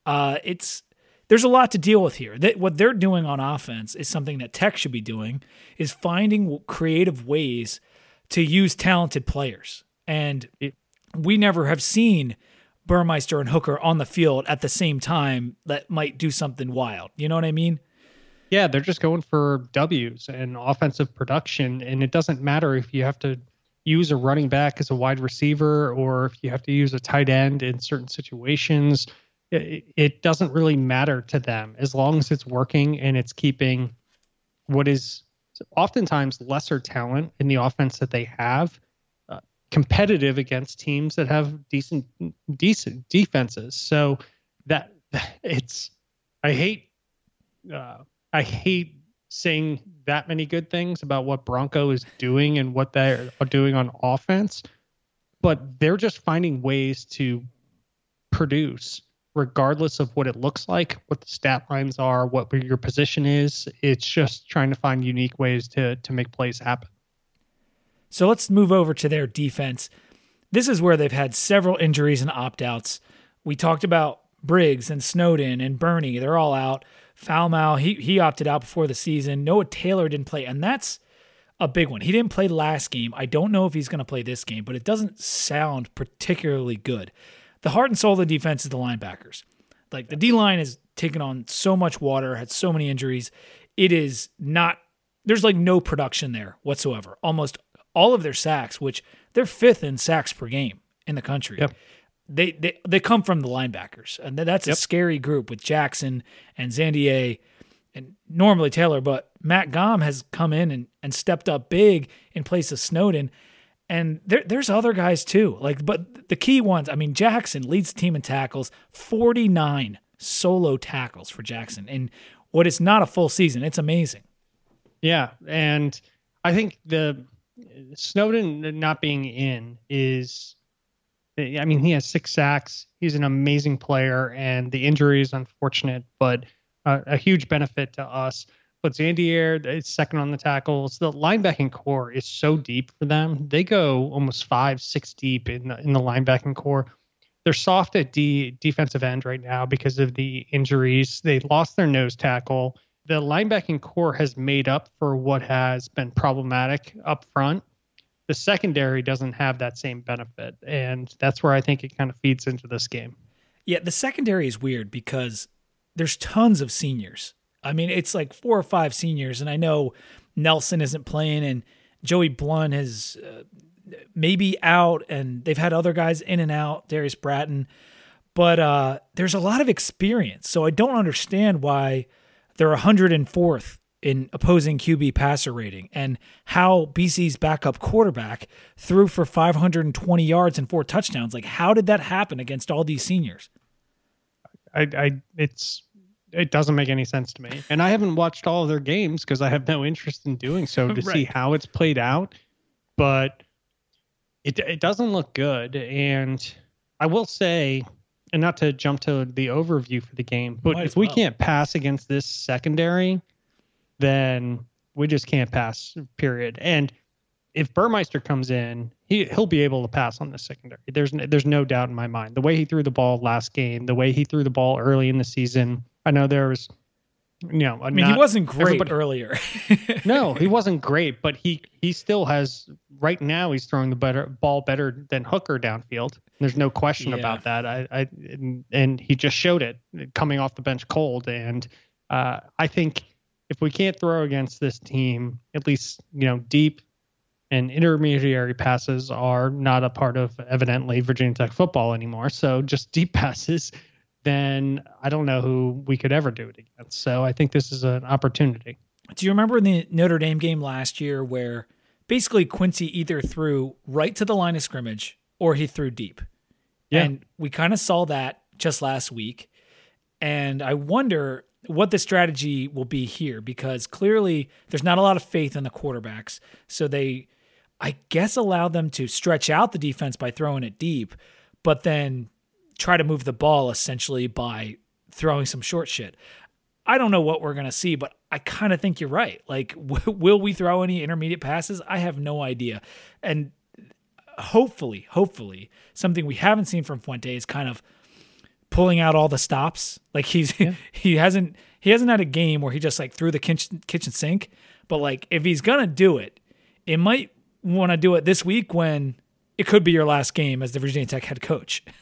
Uh, it's there's a lot to deal with here. That what they're doing on offense is something that Tech should be doing is finding creative ways to use talented players. And we never have seen Burmeister and Hooker on the field at the same time that might do something wild. You know what I mean? Yeah, they're just going for W's and offensive production. And it doesn't matter if you have to use a running back as a wide receiver or if you have to use a tight end in certain situations it, doesn't really matter to them as long as it's working and it's keeping what is oftentimes lesser talent in the offense that they have uh, competitive against teams that have decent decent defenses. So that it's I hate uh, I hate saying that many good things about what Bronco is doing and what they're doing on offense, but they're just finding ways to produce regardless of what it looks like, what the stat lines are, what your position is. It's just trying to find unique ways to to make plays happen. So let's move over to their defense. This is where they've had several injuries and opt outs. We talked about Briggs and Snowden and Bernie. They're all out. Falmouth, he, he opted out before the season. Noah Taylor didn't play, and that's a big one. He didn't play last game. I don't know if he's going to play this game, but it doesn't sound particularly good the heart and soul of the defense is the linebackers. Like the D line has taken on so much water, had so many injuries. It is not, there's like no production there whatsoever. Almost all of their sacks, which they're fifth in sacks per game in the country. Yep. They, they they come from the linebackers, and that's yep. a scary group with Jackson and Zandier and normally Taylor, but Matt Gahm has come in and, and stepped up big in place of Snowden. And there, there's other guys too. Like, but the key ones, I mean, Jackson leads the team in tackles, 49 solo tackles for Jackson. And what is not a full season. It's amazing. Yeah. And I think the Snowden not being in is I mean, he has six sacks. He's an amazing player, and the injury is unfortunate, but uh, a huge benefit to us. But Zandier is uh, second on the tackles. The linebacking corps is so deep for them. They go almost five, six deep in the, in the linebacking corps. They're soft at D defensive end right now because of the injuries. They lost their nose tackle. The linebacking corps has made up for what has been problematic up front. The secondary doesn't have that same benefit, and that's where I think it kind of feeds into this game. Yeah, the secondary is weird because there's tons of seniors I mean, it's like four or five seniors, and I know Nelson isn't playing, and Joey Blount is uh, maybe out, and they've had other guys in and out, Darrius Bratton, but uh, there's a lot of experience. So I don't understand why they're 104th in opposing QB passer rating and how BC's backup quarterback threw for 520 yards and four touchdowns. Like, how did that happen against all these seniors? I, I it's it doesn't make any sense to me. And I haven't watched all of their games because I have no interest in doing so to right. see how it's played out. But it it doesn't look good. And I will say, and not to jump to the overview for the game, but Might if we can't pass against this secondary, then we just can't pass. Period. And if Burmeister comes in, he he'll be able to pass on the secondary. There's there's no doubt in my mind. The way he threw the ball last game, the way he threw the ball early in the season, I know there was, you know, I mean, he wasn't great earlier. no, he wasn't great, but he he still has right now he's throwing the better ball better than Hooker downfield. There's no question Yeah. about that. I, I and, and he just showed it coming off the bench cold. And uh, I think if we can't throw against this team, at least you know deep and intermediary passes are not a part of evidently Virginia Tech football anymore. So just deep passes, then I don't know who we could ever do it against. So I think this is an opportunity. Do you remember in the Notre Dame game last year where basically Quincy either threw right to the line of scrimmage or he threw deep? Yeah. And we kind of saw that just last week. And I wonder what the strategy will be here because clearly there's not a lot of faith in the quarterbacks. So they, I guess, allow them to stretch out the defense by throwing it deep, but then try to move the ball essentially by throwing some short shit. I don't know what we're going to see, but I kind of think you're right. Like, w- will we throw any intermediate passes? I have no idea. And hopefully, hopefully, something we haven't seen from Fuente is kind of pulling out all the stops. Like he's he hasn't he hasn't had a game where he just like threw the kitchen kitchen sink. But like if he's gonna do it, it might want to do it this week when it could be your last game as the Virginia Tech head coach.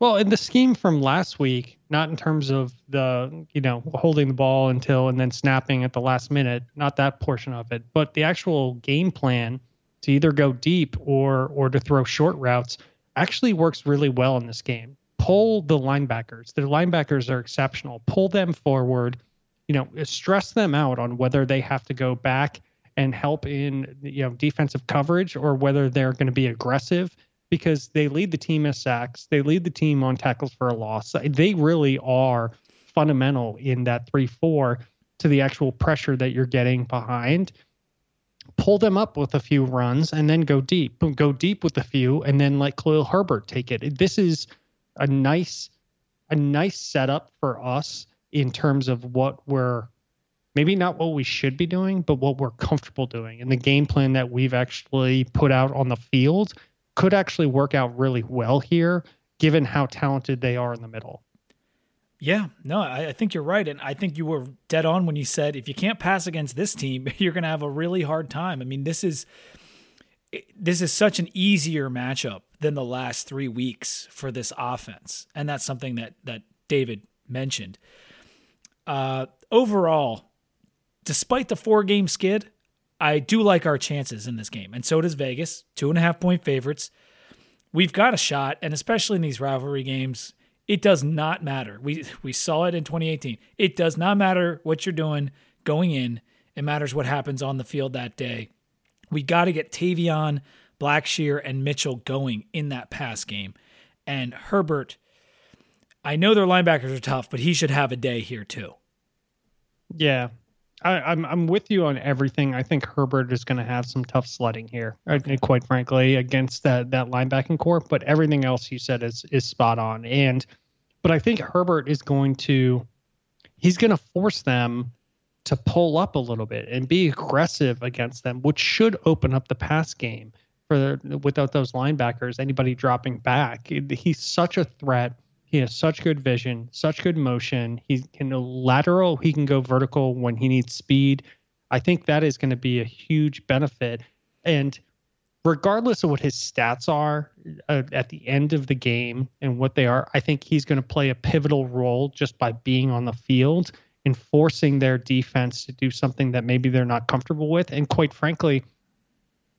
Well, in the scheme from last week, not in terms of the, you know, holding the ball until and then snapping at the last minute, not that portion of it, but the actual game plan to either go deep or or to throw short routes actually works really well in this game. Pull the linebackers. The linebackers are exceptional. Pull them forward, you know, stress them out on whether they have to go back and help in, you know, defensive coverage or whether they're going to be aggressive because they lead the team in sacks, they lead the team on tackles for a loss. They really are fundamental in that 3 4 to the actual pressure that you're getting behind. Pull them up with a few runs and then go deep. Go deep with a few and then let Khalil Herbert take it. This is a nice a nice setup for us in terms of what we're maybe not what we should be doing, but what we're comfortable doing. And the game plan that we've actually put out on the field could actually work out really well here, given how talented they are in the middle. Yeah, no, I, I think you're right, and I think you were dead on when you said if you can't pass against this team, you're going to have a really hard time. I mean, this is this is such an easier matchup than the last three weeks for this offense, and that's something that that David mentioned. Uh, overall, despite the four game skid, I do like our chances in this game, and so does Vegas. Two and a half point favorites. We've got a shot, and especially in these rivalry games, it does not matter. We we saw it in 2018. It does not matter what you're doing going in. It matters what happens on the field that day. We got to get Tayvion, Blackshear, and Mitchell going in that pass game. And Herbert, I know their linebackers are tough, but he should have a day here too. Yeah. I, I'm I'm with you on everything. I think Herbert is going to have some tough sledding here, uh, quite frankly, against that that linebacking corps. But everything else you said is is spot on. And but I think Herbert is going to he's going to force them to pull up a little bit and be aggressive against them, which should open up the pass game for without those linebackers, anybody dropping back. He's such a threat. He has such good vision, such good motion. He can lateral. He can go vertical when he needs speed. I think that is going to be a huge benefit. And regardless of what his stats are uh, at the end of the game and what they are, I think he's going to play a pivotal role just by being on the field and forcing their defense to do something that maybe they're not comfortable with. And quite frankly,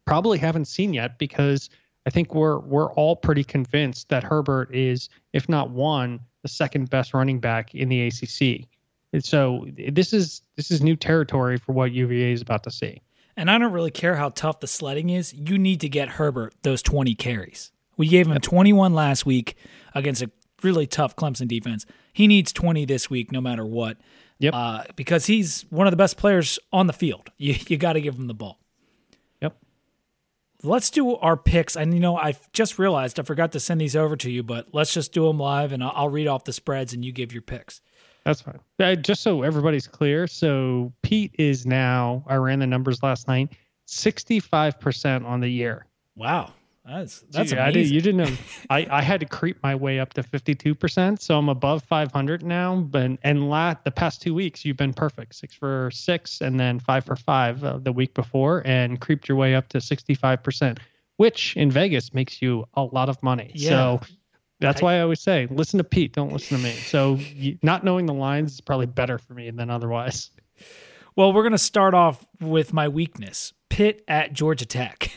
probably haven't seen yet because I think we're we're all pretty convinced that Herbert is, if not one, the second best running back in the ACC. And so this is this is new territory for what UVA is about to see. And I don't really care how tough the sledding is. You need to get Herbert those 20 carries. We gave him 21 last week against a really tough Clemson defense. He needs 20 this week, no matter what. Yep. Uh, because he's one of the best players on the field. You you got to give him the ball. Let's do our picks. And you know, I just realized I forgot to send these over to you, but let's just do them live, and I'll, I'll read off the spreads, and you give your picks. That's fine. Uh, just so everybody's clear, so Pete is now. I ran the numbers last night. Sixty-five percent on the year. Wow. That's that's Gee. I did, you didn't know. I, I had to creep my way up to 52%. So I'm above 500 now. But and la, the past two weeks, you've been perfect six for six and then five for five uh, the week before and creeped your way up to 65%, which in Vegas makes you a lot of money. Yeah. So that's I- why I always say, listen to Pete, don't listen to me. So you, not knowing the lines is probably better for me than otherwise. Well, we're going to start off with my weakness Pitt at Georgia Tech.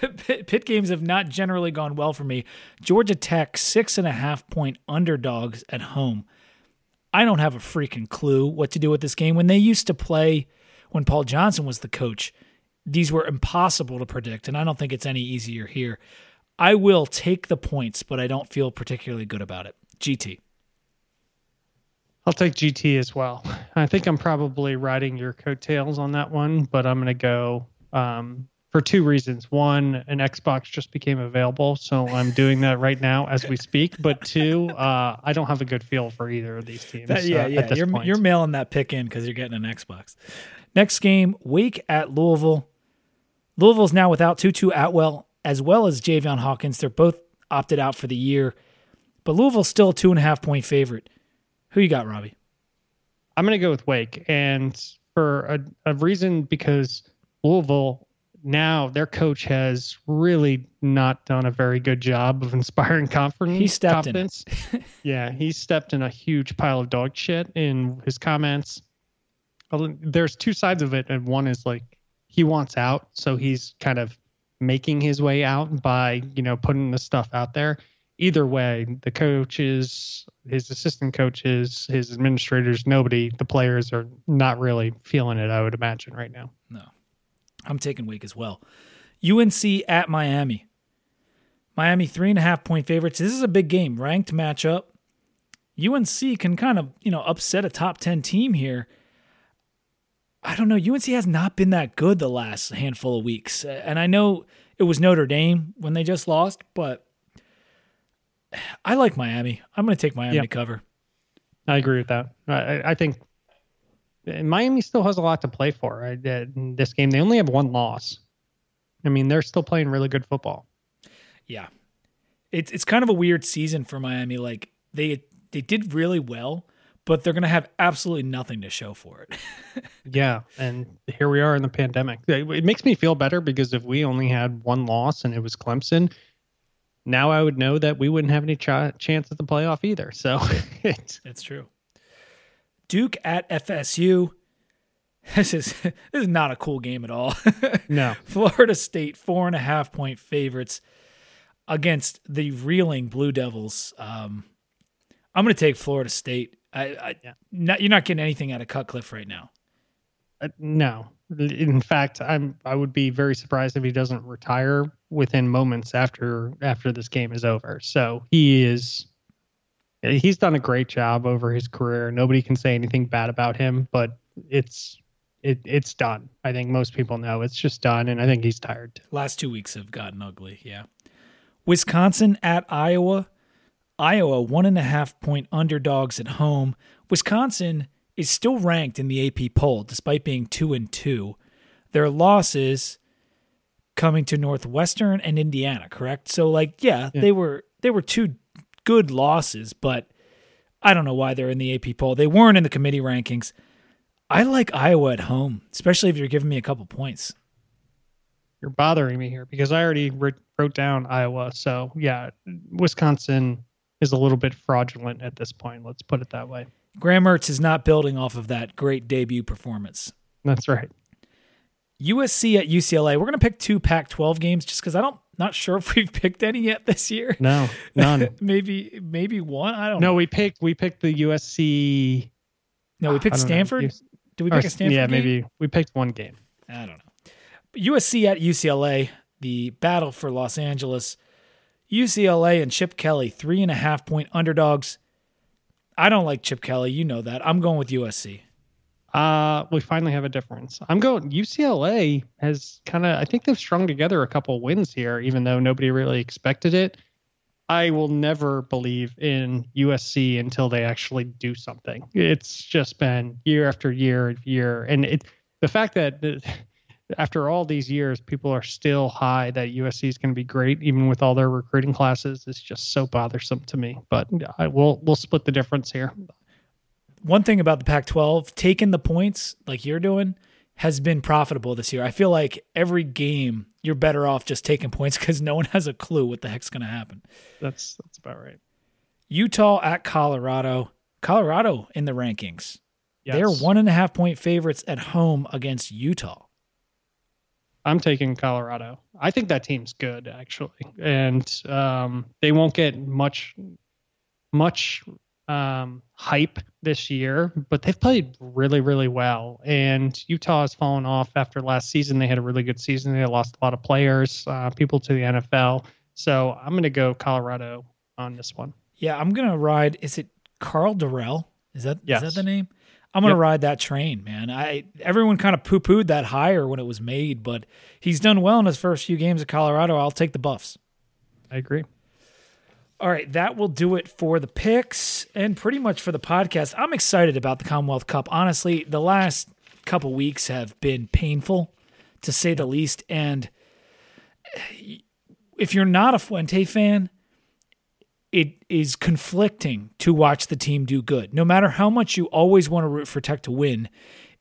Pitt, games have not generally gone well for me. Georgia Tech, six and a half point underdogs at home. I don't have a freaking clue what to do with this game. When they used to play, when Paul Johnson was the coach, these were impossible to predict, and I don't think it's any easier here. I will take the points, but I don't feel particularly good about it. GT. I'll take GT as well. I think I'm probably riding your coattails on that one, but I'm going to go um, for two reasons. One, an Xbox just became available, so I'm doing that right now as we speak. But two, uh, I don't have a good feel for either of these teams. That- yeah, uh, yeah. You're point. you're mailing that pick in because you're getting an Xbox. Next game, Wake at Louisville. Louisville's now without Tutu Atwell as well as Javian Hawkins. They're both opted out for the year, but Louisville's still a two and a half point favorite. Who you got, Robbie? I'm going to go with Wake, and for a, a reason because Louisville now their coach has really not done a very good job of inspiring confidence. He stepped in it. yeah, he stepped in a huge pile of dog shit in his comments. There's two sides of it, and one is like he wants out, so he's kind of making his way out by you know putting the stuff out there. Either way, the coaches, his assistant coaches, his administrators, nobody, the players are not really feeling it. I would imagine right now. No. I'm taking Wake as well. UNC at Miami. Miami three and a half point favorites. This is a big game, ranked matchup. UNC can kind of you know upset a top ten team here. I don't know. UNC has not been that good the last handful of weeks, and I know it was Notre Dame when they just lost, but I like Miami. I'm going to take Miami Yeah. to cover. I agree with that. I, I think Miami still has a lot to play for. Right? In this game, they only have one loss. I mean, they're still playing really good football. Yeah. It's it's kind of a weird season for Miami. Like they they did really well, but they're gonna have absolutely nothing to show for it. Yeah, and here we are in the pandemic. It makes me feel better because if we only had one loss and it was Clemson, now I would know that we wouldn't have any ch- chance at the playoff either. So it's It's true. Duke at FSU. This is this is not a cool game at all. no. Florida State four and a half point favorites against the reeling Blue Devils. Um, I'm going to take Florida State. I, I Yeah. not, you're not getting anything out of Cutcliffe right now. Uh, no. In fact, I'm I would be very surprised if he doesn't retire within moments after after this game is over. So he is he's done a great job over his career. Nobody can say anything bad about him, but it's it it's done. I think most people know it's just done and I think he's tired. Last two weeks have gotten ugly. Yeah. Wisconsin at Iowa. Iowa, one and a half point underdogs at home. Wisconsin is still ranked in the AP poll despite being two and two. Their losses coming to Northwestern and Indiana, correct? So like, yeah, Yeah. they were they were two good losses, but I don't know why they're in the AP poll. They weren't in the committee rankings. I like Iowa at home, especially if you're giving me a couple points. You're bothering me here because I already wrote, down Iowa. So yeah, Wisconsin is a little bit fraudulent at this point. Let's put it that way. Graham Mertz is not building off of that great debut performance. That's right. USC at UCLA. We're gonna pick two Pac-12 games just because I don't not sure if we've picked any yet this year. No, none. maybe maybe one. I don't know. no, we picked we picked the USC. No, we picked don't know. Stanford. US Did we or pick a Stanford? Yeah, game? maybe we picked one game. I don't know. USC at UCLA, the battle for Los Angeles. UCLA and Chip Kelly, three and a half point underdogs. I don't like Chip Kelly. You know that. I'm going with USC. Uh, we finally have a difference. I'm going. UCLA has kind of. I think they've strung together a couple wins here, even though nobody really expected it. I will never believe in USC until they actually do something. It's just been year after year and year, and it the fact that after all these years, people are still high that USC is going to be great, even with all their recruiting classes. It's just so bothersome to me. But I will we'll split the difference here. One thing about the Pac-12, taking the points like you're doing has been profitable this year. I feel like every game you're better off just taking points because no one has a clue what the heck's going to happen. That's that's about right. Utah at Colorado. Colorado in the rankings. Yes. They're one and a half point favorites at home against Utah. I'm taking Colorado. I think that team's good actually, and um, they won't get much much um, hype this year, but they've played really really well. And Utah has fallen off after last season. They had a really good season. They lost a lot of players, uh, people to the NFL. So I'm going to go Colorado on this one. Yeah, I'm gonna ride. Is it Karl Dorrell? Is that Yes. is that the name? I'm gonna Yep. ride that train, man. I everyone kind of poo pooed that hire when it was made, but he's done well in his first few games at Colorado. I'll take the Buffs. I agree. All right, that will do it for the picks and pretty much for the podcast. I'm excited about the Commonwealth Cup. Honestly, the last couple weeks have been painful to say the least. And if you're not a Fuente fan, it is conflicting to watch the team do good. No matter how much you always want to root for Tech to win,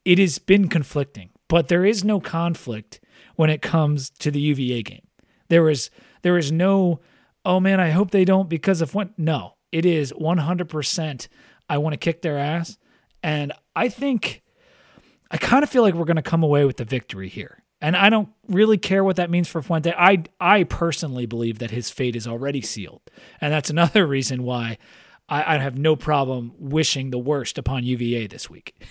it has been conflicting. But there is no conflict when it comes to the UVA game. There is there is no oh man, I hope they don't because of what no. It is 100% I want to kick their ass and I think I kind of feel like we're going to come away with the victory here. And I don't really care what that means for Fuente. I I personally believe that his fate is already sealed. And that's another reason why I, I have no problem wishing the worst upon UVA this week.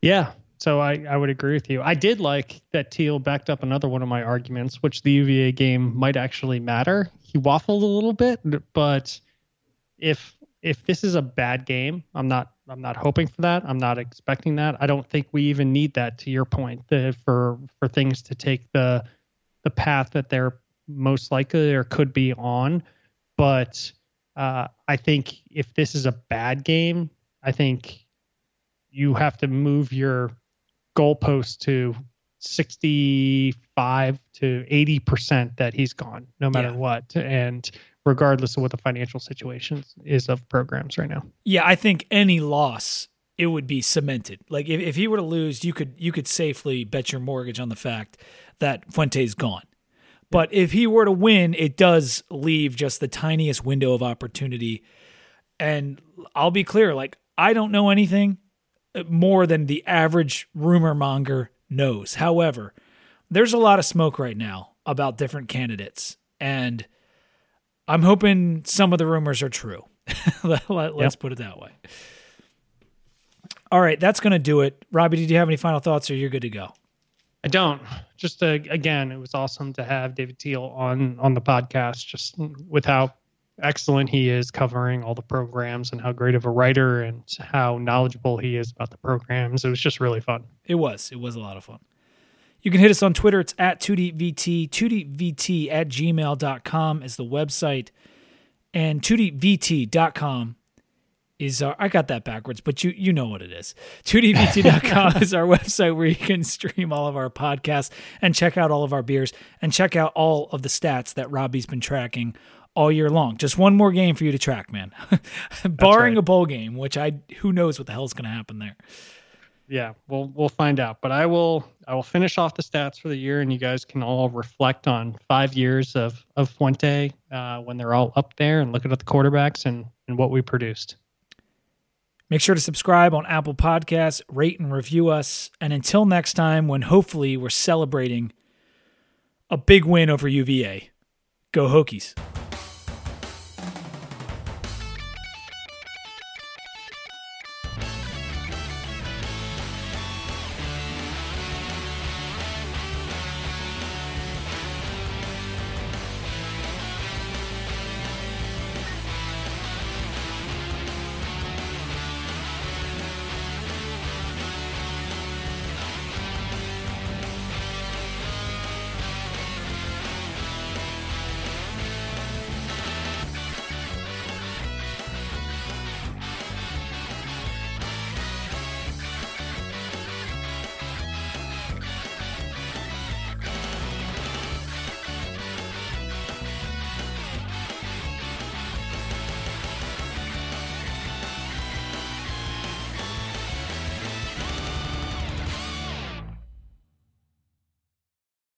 Yeah. So I, I would agree with you. I did like that Teel backed up another one of my arguments, which the UVA game might actually matter. He waffled a little bit, but if if this is a bad game, I'm not I'm not hoping for that. I'm not expecting that. I don't think we even need that. To your point, the, for for things to take the the path that they're most likely or could be on. But uh, I think if this is a bad game, I think you have to move your goalpost to 65 to 80 percent that he's gone, no matter Yeah. what, and regardless of what the financial situation is of programs right now. Yeah, I think any loss it would be cemented. Like if, if he were to lose, you could you could safely bet your mortgage on the fact that Fuente's gone. But if he were to win, it does leave just the tiniest window of opportunity. And I'll be clear, like I don't know anything uh, more than the average rumor monger knows. However, there's a lot of smoke right now about different candidates, and I'm hoping some of the rumors are true. Let, us Yep. put it that way. All right, that's going to do it. Robbie, did you have any final thoughts, or you're good to go? I don't. Just uh, again, it was awesome to have David Teel on on the podcast. Just with how excellent he is covering all the programs and how great of a writer and how knowledgeable he is about the programs. It was just really fun. It was. It was a lot of fun. You can hit us on Twitter. It's at 2DVT. 2DVT at gmail.com is the website. And 2DVT.com is our, I got that backwards, but you you know what it is. 2DVT.com is our website where you can stream all of our podcasts and check out all of our beers and check out all of the stats that Robbie's been tracking all year long. Just one more game for you to track, man. Barring right. a bowl game, which I who knows what the hell's going to happen there. Yeah, we'll we'll find out. But I will I will finish off the stats for the year, and you guys can all reflect on five years of of Fuente uh, when they're all up there and looking at the quarterbacks and and what we produced. Make sure to subscribe on Apple Podcasts, rate and review us. And until next time, when hopefully we're celebrating a big win over UVA, go Hokies.